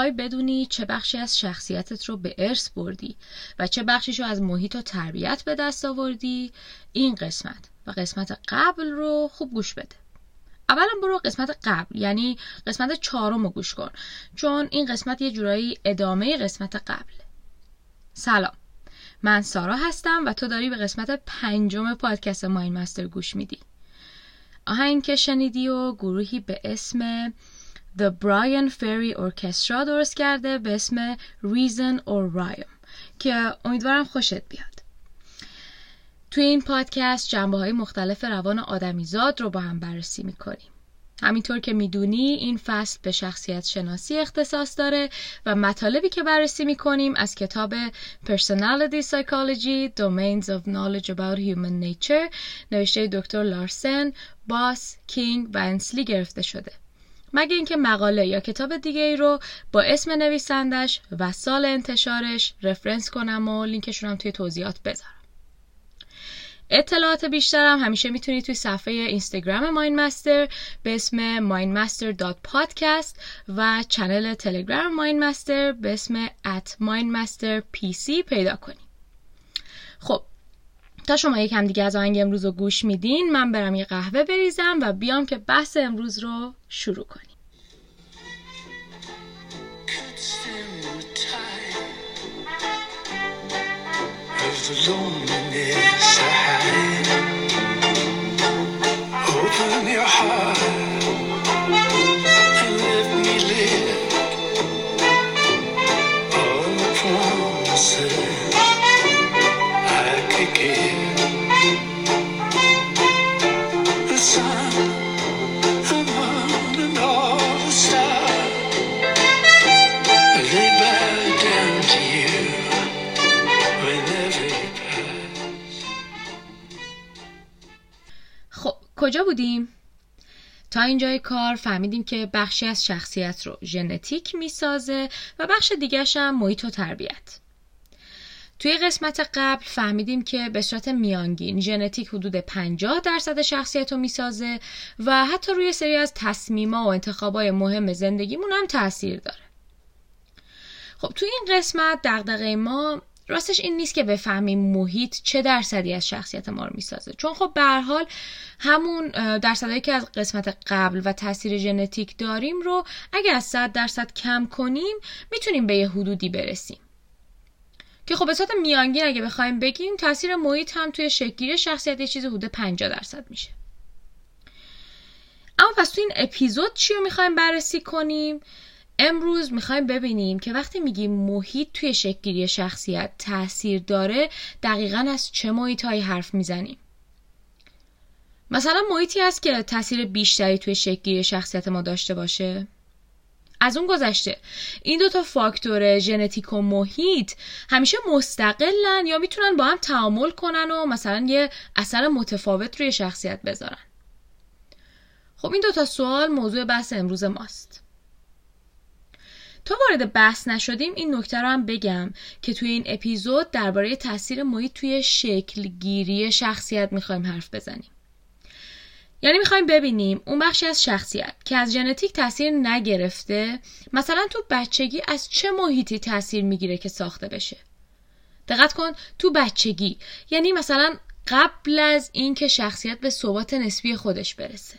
می‌خوای بدونی چه بخشی از شخصیتت رو به ارث بردی و چه بخشیش رو از محیط و تربیت به دست آوردی این قسمت. و قسمت قبل رو خوب گوش بده. اولا برو قسمت قبل یعنی قسمت چهارم رو گوش کن. چون این قسمت یه جورایی ادامه قسمت قبل. سلام. من سارا هستم و تو داری به قسمت پنجم پادکست ماین مستر گوش میدی. آهنگ که شنیدی و گروهی به اسم The Brian Ferry Orchestra درست کرده به اسم Reason or Rhyme که امیدوارم خوشت بیاد توی این پادکست جنبه های مختلف روان آدمیزاد رو با هم بررسی می‌کنیم همینطور که می‌دونی این فصل به شخصیت شناسی اختصاص داره و مطالبی که بررسی می‌کنیم از کتاب Personality Psychology Domains of Knowledge About Human Nature نوشته دکتر لارسن، باس، کینگ و انسلی گرفته شده. مگه اینکه مقاله یا کتاب دیگه ای رو با اسم نویسندش و سال انتشارش reference کنم و لینکشون هم توی توضیحات بذارم. اطلاعات بیشترم همیشه می‌تونید توی صفحه اینستاگرام Mind Master به اسم mindmaster.podcast و channel تلگرام Mind Master به اسم mindmasterpc پیدا کنید. خب تا شما یکم دیگه از آهنگ امروز رو گوش میدین من برم یه قهوه بریزم و بیام که بحث امروز رو شروع کنیم. Open کجا بودیم؟ تا اینجای کار فهمیدیم که بخشی از شخصیت رو ژنتیک می‌سازه و بخش دیگرش هم محیط و تربیت. توی قسمت قبل فهمیدیم که به صورت میانگین ژنتیک حدود 50 درصد شخصیت رو می‌سازه و حتی روی سری از تصمیما و انتخابای مهم زندگیمون هم تاثیر داره. خب توی این قسمت دغدغه ما راستش این نیست که بفهمیم محیط چه درصدی از شخصیت ما رو می‌سازه. چون خب به حال همون درصدی که از قسمت قبل و تاثیر ژنتیک داریم رو اگر از 100 درصد کم کنیم می‌تونیم به یه حدودی برسیم. که خب به صورت میانگین اگه بخوایم بگیم تاثیر محیط هم توی شکلگیری شخصیت یه چیز حدود 50 درصد میشه. اما پس تو این اپیزود چی رو می‌خوایم بررسی کنیم؟ امروز می‌خوایم ببینیم که وقتی میگیم محیط توی شکلگیری شخصیت تاثیر داره دقیقا از چه محیطهایی حرف می‌زنیم؟ مثلا محیطی هست که تاثیر بیشتری توی شکلگیری شخصیت ما داشته باشه. از اون گذشته. این دو تا فاکتور ژنتیک و محیط همیشه مستقلن یا می‌تونن با هم تعامل کنن و مثلا یه اثر متفاوت روی شخصیت بذارن. خب این دو تا سوال موضوع بحث امروز ماست. تا وارد بحث نشدیم این نکته رو هم بگم که توی این اپیزود درباره تاثیر محیط توی شکل گیری شخصیت می‌خوایم حرف بزنیم. یعنی می‌خوایم ببینیم اون بخشی از شخصیت که از ژنتیک تاثیر نگرفته مثلا تو بچگی از چه محیطی تاثیر می‌گیره که ساخته بشه؟ دقت کن تو بچگی. یعنی مثلا قبل از اینکه شخصیت به ثبات نسبی خودش برسه.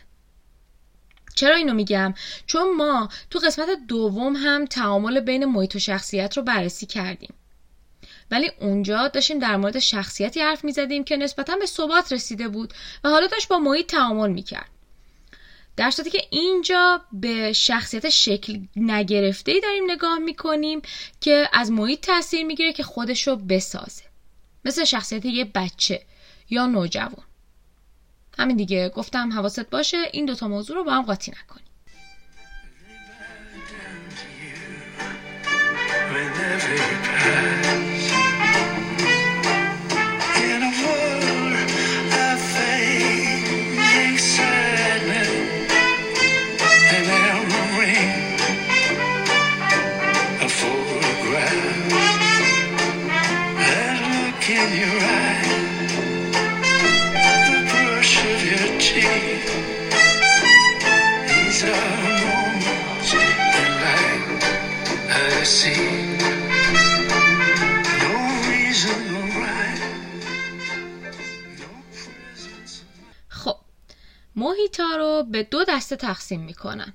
چرا اینو میگم؟ چون ما تو قسمت دوم هم تعامل بین محیط و شخصیت رو بررسی کردیم. ولی اونجا داشتیم در مورد شخصیتی حرف می‌زدیم که نسبتا به ثبات رسیده بود و حالا داشت با محیط تعامل می‌کرد. در صورتی که اینجا به شخصیت شکل نگرفته ای داریم نگاه می‌کنیم که از محیط تاثیر می‌گیره که خودش رو بسازه. مثل شخصیت یه بچه یا نوجوان. همین دیگه. گفتم حواست باشه این دوتا موضوع رو با هم قاطی نکنی رو به دو دسته تقسیم می‌کنن.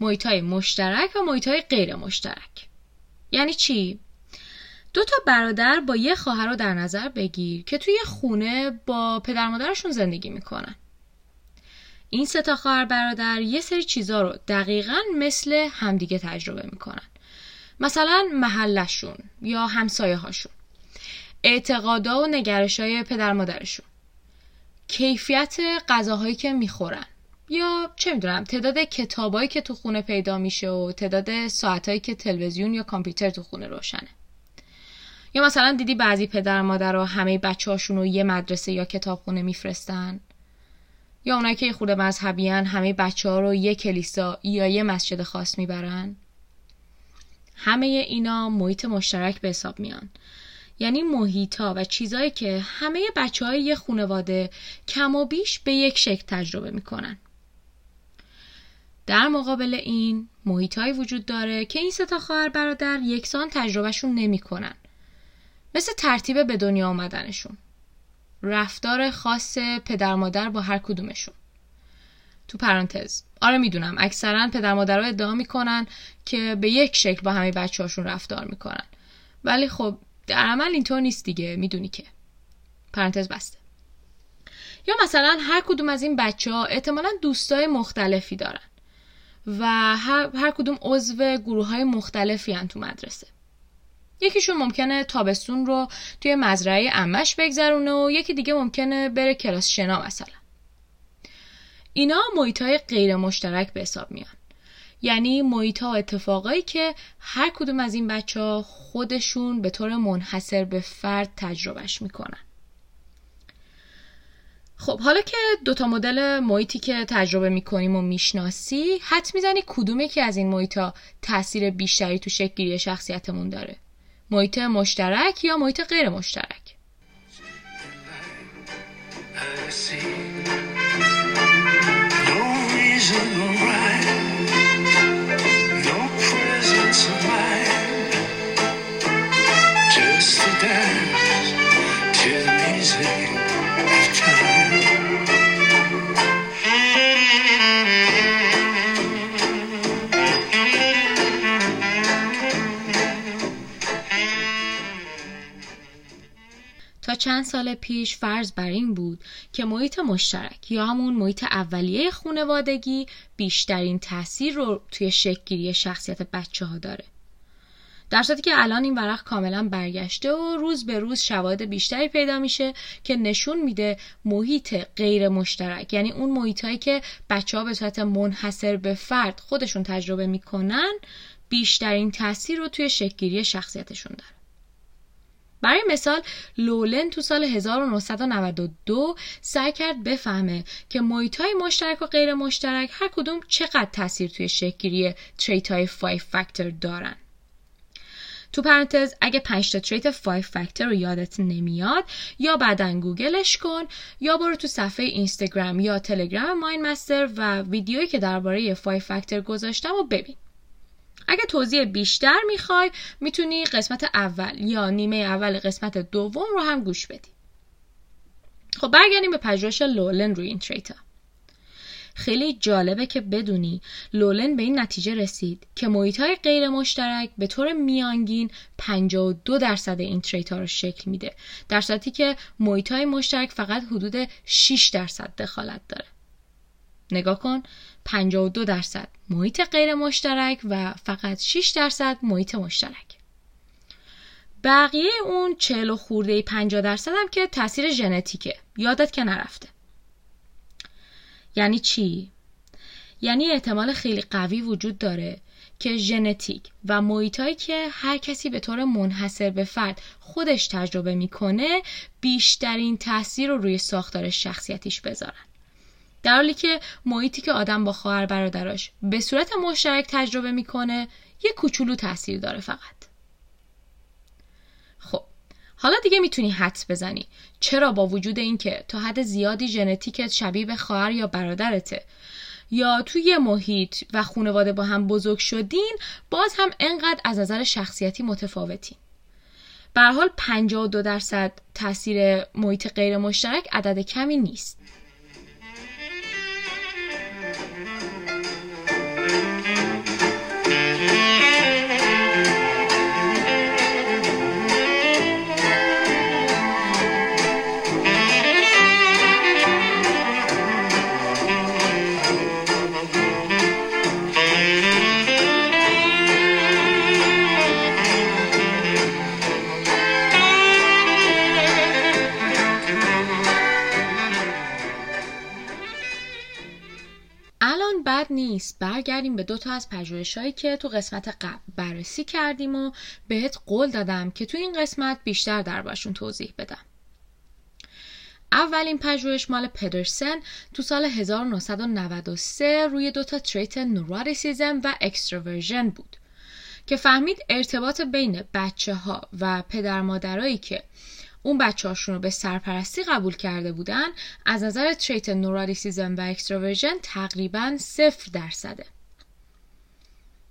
محیط های مشترک و محیط های غیر مشترک. یعنی چی؟ دو تا برادر با یه خواهر رو در نظر بگیر که توی خونه با پدر مادرشون زندگی می‌کنن. این سه تا خواهر برادر یه سری چیزا رو دقیقا مثل همدیگه تجربه می‌کنن. مثلا محلشون یا همسایه هاشون اعتقادا و نگرش های پدر مادرشون. کیفیت غذاهایی که می‌خورن. یا چه می‌دونم تعداد کتابایی که تو خونه پیدا میشه و تعداد ساعتهایی که تلویزیون یا کامپیوتر تو خونه روشنه. یا مثلا دیدی بعضی پدر مادر رو همه بچه هاشون رو یه مدرسه یا کتابخونه میفرستن؟ یا اونایی که خود مذهبیان همه بچه ها رو یه کلیسا یا یه مسجد خاص می‌برن؟ همه اینا محیط مشترک به حساب میان. یعنی محیط ها و چیزهایی که همه بچه های یه خانواده کم و بیش به یک شکل تجربه می‌کنن. در مقابل این محیط وجود داره که این سه تا خواهر برادر یکسان تجربهشون نمی‌کنن. مثل ترتیب به دنیا آمدنشون. رفتار خاص پدر مادر با هر کدومشون. تو پرانتز آره می‌دونم اکثرا پدر مادر رو ادعا می‌کنن که به یک شکل با همه بچه هاشون رفتار می‌کنن. ولی خب در عمل اینطور نیست دیگه می‌دونی که. پرانتز بسته. یا مثلا هر کدوم از این بچه ها احتمالا دوستای مختلفی دارن. و هر, هر کدوم عضو گروه های مختلفی هن تو مدرسه. یکیشون ممکنه تابستون رو توی مزرعه امش بگذرونه و یکی دیگه ممکنه بره کلاس شنا مثلا. اینا محیط های غیر مشترک به حساب میان. یعنی محیط ها اتفاقایی که هر کدوم از این بچه ها خودشون به طور منحصر به فرد تجربهش می‌کنن. خب حالا که دوتا مدل محیطی که تجربه می‌کنیم و می‌شناسی حد می‌زنی کدومه که از این محیط ها تاثیر بیشتری تو شکل شخصیتمون داره؟ محیط مشترک یا محیط غیر مشترک؟ چند سال پیش فرض بر این بود که محیط مشترک یا همون محیط اولیه خونوادگی بیشترین تاثیر رو توی شکلگیری شخصیت بچه ها داره. در صورتی که الان این ورق کاملا برگشته و روز به روز شواهد بیشتری پیدا میشه که نشون میده محیط غیر مشترک یعنی اون محیط هایی که بچه ها به صورت منحصر به فرد خودشون تجربه می‌کنن بیشترین تاثیر رو توی شکلگیری شخصیتشون داره. برای مثال لولن تو سال 1992 سعی کرد بفهمه که محیط های مشترک و غیر مشترک هر کدوم چقدر تاثیر توی شکلگیری تریت های 5 فاکتور دارن. تو پرانتز اگه 5 تا تریت 5 فاکتور رو یادت نمیاد یا بعدا گوگلش کن یا برو تو صفحه اینستاگرام یا تلگرام ماین مستر و ویدیویی که درباره 5 فاکتور گذاشتم و ببین. اگه توضیح بیشتر می‌خوای می‌تونی قسمت اول یا نیمه اول قسمت دوم رو هم گوش بدی. خب برگردیم به پژوهش لولن روی این تریتا. خیلی جالبه که بدونی لولن به این نتیجه رسید که محیط های غیر مشترک به طور میانگین 52 درصد این تریت رو شکل میده در صورتی که محیط های مشترک فقط حدود 6 درصد دخالت داره. نگاه کن 52 درصد محیط غیر مشترک و فقط 6 درصد محیط مشترک. بقیه اون 40 و خورده 50 درصد هم که تاثیر ژنتیکه. یادت که نرفته. یعنی چی؟ یعنی احتمال خیلی قوی وجود داره که ژنتیک و محیطایی که هر کسی به طور منحصر به فرد خودش تجربه می‌کنه بیشترین تاثیر رو روی ساختار شخصیتیش بذارن. در حالی که محیطی که آدم با خواهر برادراش به صورت مشترک تجربه می‌کنه یه کوچولو تاثیر داره فقط. خب حالا دیگه می‌تونی حدس بزنی. چرا با وجود اینکه تا حد زیادی ژنتیکت شبیه به خواهر یا برادرته یا توی محیط و خانواده با هم بزرگ شدین باز هم انقدر از نظر شخصیتی متفاوتین. به حال 52 درصد تاثیر محیط غیر مشترک عدد کمی نیست. بد نیست. برگردیم به دو تا از پژوهش هایی که تو قسمت قبل بررسی کردیم و بهت قول دادم که تو این قسمت بیشتر دربارشون توضیح بدم. اولین پژوهش مال پدرسن تو سال 1993 روی دو تا trait neuroticism و extroversion بود که فهمید ارتباط بین بچه ها و پدر مادرایی که اون بچه هاشون رو به سرپرستی قبول کرده بودن از نظر trait neuroticism و extroversion تقریبا صفر درصده.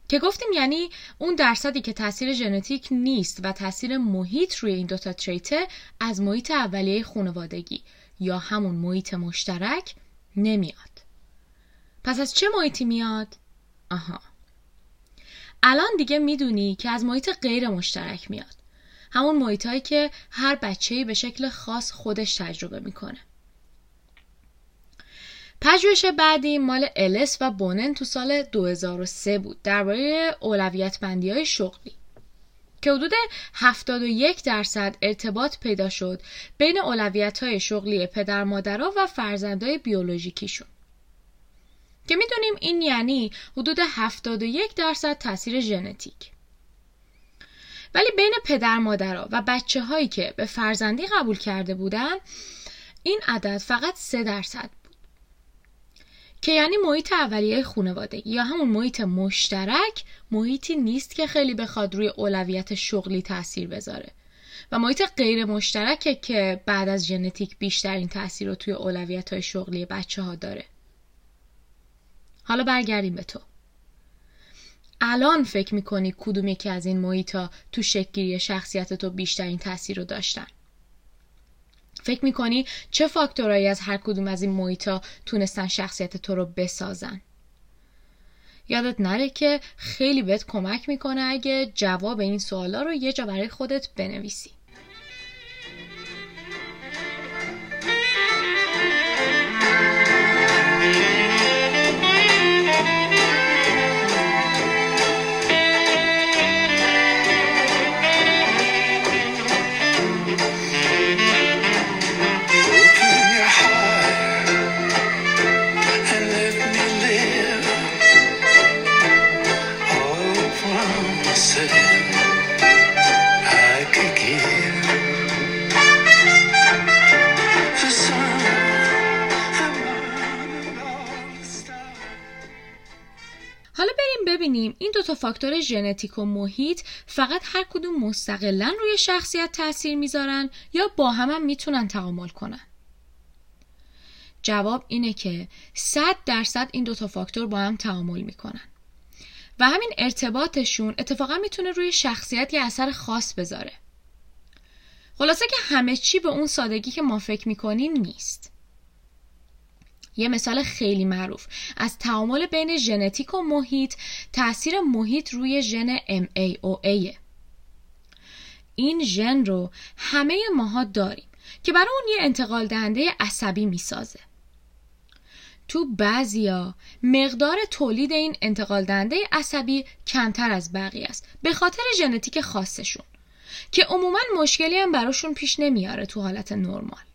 که گفتیم یعنی اون درصدی که تاثیر ژنتیک نیست و تاثیر محیط روی این دوتا trait ه از محیط اولیه خانوادگی یا همون محیط مشترک نمیاد. پس از چه محیطی میاد؟ آها. الان دیگه می‌دونی که از محیط غیر مشترک میاد. همون محیط هایی که هر بچه‌ای به شکل خاص خودش تجربه می‌کنه. پژوهش بعدی مال الس و بونن تو سال 2003 بود درباره اولویت بندی های شغلی که حدود 71 درصد ارتباط پیدا شد بین اولویت های شغلی پدر مادرها و فرزندای بیولوژیکیشون. که می‌دونیم این یعنی حدود 71 درصد تاثیر ژنتیک. ولی بین پدر مادرها و بچه هایی که به فرزندی قبول کرده بودن این عدد فقط 3 درصد بود. که یعنی محیط اولیه خانواده یا همون محیط مشترک محیطی نیست که خیلی بخواد روی اولویت شغلی تاثیر بذاره. و محیط غیر مشترکه که بعد از ژنتیک بیشترین تاثیر رو توی اولویت های شغلی بچه ها داره. حالا برگردیم به تو. الان فکر می‌کنی کدوم یکی از این محیطا تو شکلگیری شخصیت تو بیشترین تاثیر رو داشتن؟ فکر می‌کنی چه فاکتورایی از هر کدوم از این محیطا تونستن شخصیت تو رو بسازن؟ یادت نره که خیلی بهت کمک می‌کنه اگه جواب این سوالا رو یه جا برای خودت بنویسی. این دوتا فاکتور ژنتیک و محیط فقط هر کدوم مستقلا روی شخصیت تاثیر می‌ذارن یا با هم, هم می‌تونن تعامل کنن. جواب اینه که 100 درصد این دوتا فاکتور با هم تعامل می‌کنن. و همین ارتباطشون اتفاقا می‌تونه روی شخصیت یه اثر خاص بذاره. خلاصه که همه چی به اون سادگی که ما فکر می‌کنیم نیست. یه مثال خیلی معروف. از تعامل بین ژنتیک و محیط تاثیر محیط روی ژن MAOA این ژن رو همه ماها داریم که برای اون یه انتقال دهنده عصبی می‌سازه. تو بعضیا مقدار تولید این انتقال دهنده عصبی کمتر از بقیه است به خاطر ژنتیک خاصشون که عموما مشکلی هم براشون پیش نمیاره تو حالت نرمال.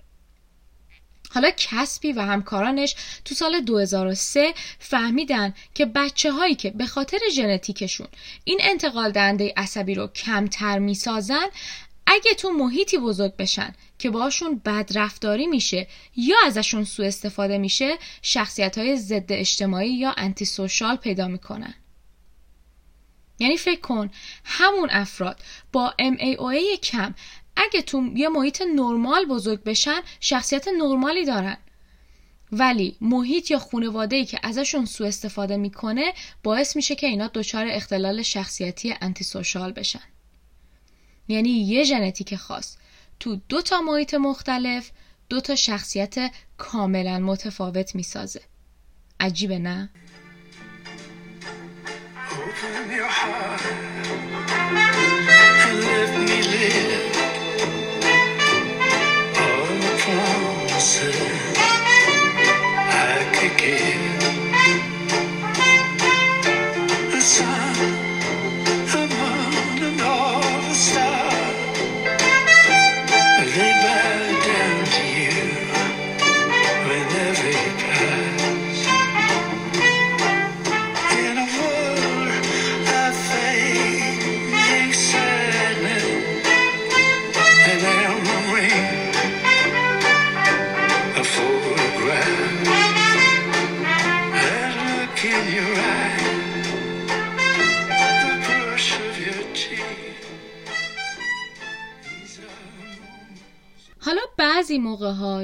حالا کسبی و همکارانش تو سال 2003 فهمیدن که بچه هایی که به خاطر ژنتیکشون این انتقال دهنده عصبی رو کمتر می‌سازن اگه تو محیطی بزرگ بشن که باشون بدرفتاری میشه یا ازشون سوء استفاده میشه شخصیت های ضد اجتماعی یا انتی سوشال پیدا می‌کنن. یعنی فکر کن همون افراد با MAOA کم اگه تو یه محیط نرمال بزرگ بشن شخصیت نرمالی دارن. ولی محیط یا خانواده ای که ازشون سوء استفاده می‌کنه باعث میشه که اینا دچار اختلال شخصیتی انتی سوشال بشن. یعنی یه ژنتیک خاص. تو دو تا محیط مختلف دو تا شخصیت کاملا متفاوت می‌سازه. عجیبه نه؟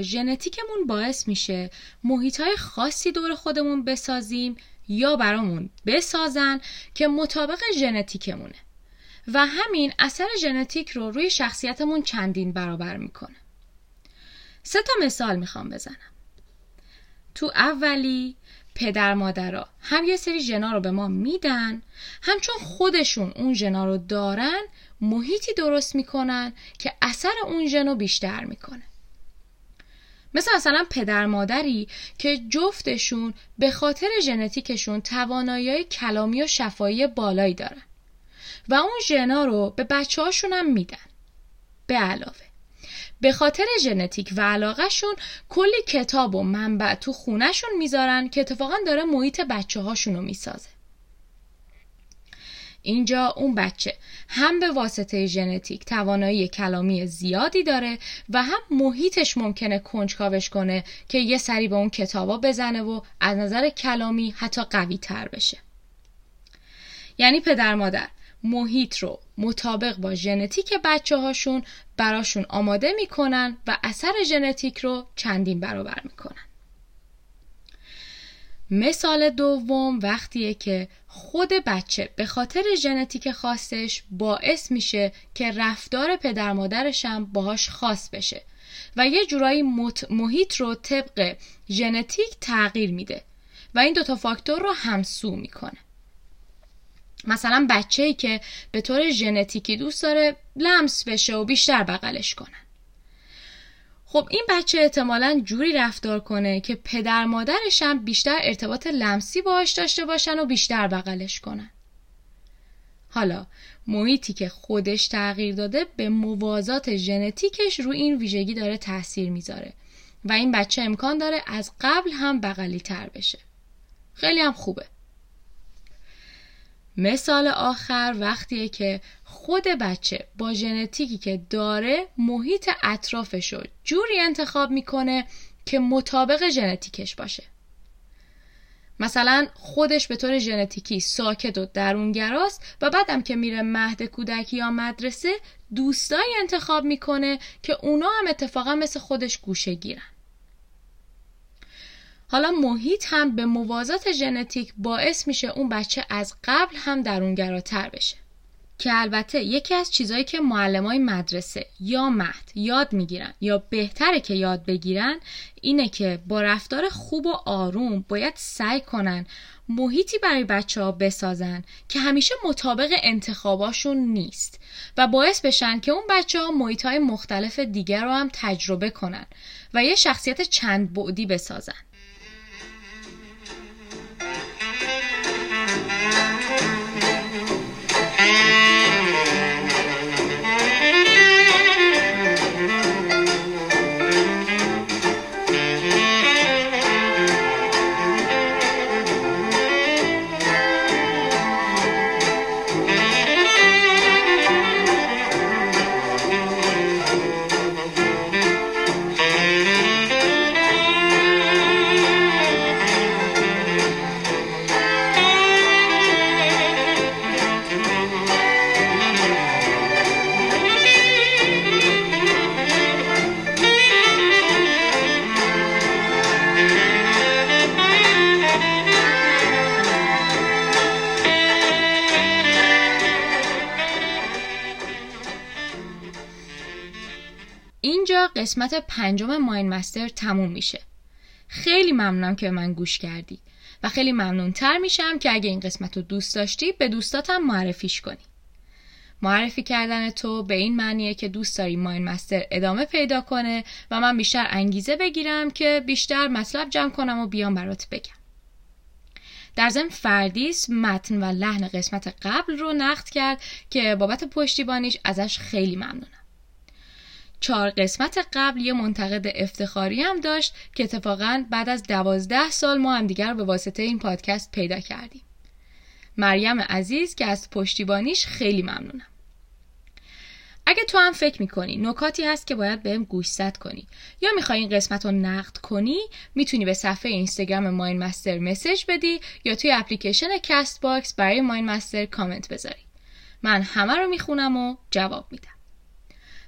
ژنتیکمون باعث میشه محیط های خاصی دور خودمون بسازیم یا برامون بسازن که مطابق ژنتیکمونه. و همین اثر ژنتیک رو روی شخصیتمون چندین برابر می‌کنه. سه تا مثال می‌خوام بزنم. تو اولی پدر مادرها هم یه سری ژنا رو به ما میدن هم چون خودشون اون ژنا رو دارن محیطی درست می‌کنن که اثر اون ژن رو بیشتر می‌کنه. مثل مثلا پدر مادری که جفتشون به خاطر ژنتیکشون توانایی کلامی و شفایی بالایی دارن و اون ژنا رو به بچه هاشون هم میدن. به علاوه به خاطر ژنتیک و علاقهشون کلی کتاب و منبع تو خونهشون می‌ذارن که اتفاقا داره محیط بچه هاشون رو می‌سازه. اینجا اون بچه. هم به واسطه ژنتیک توانایی کلامی زیادی داره و هم محیطش ممکنه کنجکاوش کنه که یه سری به اون کتابا بزنه و از نظر کلامی حتی قوی تر بشه. یعنی پدر مادر محیط رو مطابق با ژنتیک بچه هاشون براشون آماده می‌کنن و اثر ژنتیک رو چندین برابر می‌کنن. مثال دوم وقتیه که خود بچه به خاطر ژنتیک خاصش باعث میشه که رفتار پدر مادرش هم باهاش خاص بشه و یه جورایی محیط رو طبق ژنتیک تغییر میده و این دوتا فاکتور رو همسو می‌کنه. مثلا بچه ای که به طور ژنتیکی دوست داره لمس بشه و بیشتر بغلش کنن. خب این بچه احتمالا جوری رفتار کنه که پدر مادرش هم بیشتر ارتباط لمسی باهاش داشته باشن و بیشتر بغلش کنن. حالا محیطی که خودش تغییر داده به موازات ژنتیکش رو این ویژگی داره تاثیر می‌ذاره و این بچه امکان داره از قبل هم بغلی تر بشه. خیلی هم خوبه. مثال آخر وقتیه که خود بچه با ژنتیکی که داره محیط اطرافش رو جوری انتخاب می‌کنه که مطابق ژنتیکش باشه. مثلا خودش به طور ژنتیکی ساکت و درونگراست و بعدم که میره مهد کودکی یا مدرسه دوستایی انتخاب می‌کنه که اونا هم اتفاقا مثل خودش گوشه گیرن. حالا محیط هم به موازات ژنتیک باعث میشه اون بچه از قبل هم درونگراتر بشه. که البته یکی از چیزهایی که معلمای مدرسه یا مهد یاد می‌گیرن یا بهتره که یاد بگیرن اینه که با رفتار خوب و آروم باید سعی کنن محیطی برای بچه ها بسازن که همیشه مطابق انتخاباشون نیست و باعث بشن که اون بچه ها محیط های مختلف دیگر رو هم تجربه کنن و یه شخصیت چند بعدی بسازن. قسمت پنجم ماین مستر تموم میشه. خیلی ممنونم که من گوش کردی و خیلی ممنونتر میشم که اگه این قسمت رو دوست داشتی به دوستاتم معرفیش کنی. معرفی کردن تو به این معنیه که دوست داری ماین مستر ادامه پیدا کنه و من بیشتر انگیزه بگیرم که بیشتر مطلب جمع کنم و بیام برات بگم. در ضمن فردیس متن و لحن قسمت قبل رو نقد کرد که بابت پشتیبانیش ازش خیلی ممنونم. چهار قسمت قبل یه منتقد افتخاری هم داشت که اتفاقا بعد از دوازده سال ما هم دیگر به واسطه این پادکست پیدا کردیم. مریم عزیز که از پشتیبانیش خیلی ممنونم. اگه تو هم فکر می‌کنی نکاتی هست که باید بهم گوشزد کنی یا می‌خوای این قسمت رو نقد کنی می‌تونی به صفحه اینستاگرام Mind Master message بدی یا توی اپلیکیشن Castbox برای Mind Master کامنت بذاری. من همه رو می‌خونم و جواب میدم.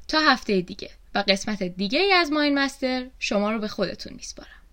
تا هفته دیگه. و قسمت دیگه ای از ماین مستر شما رو به خودتون میسپارم.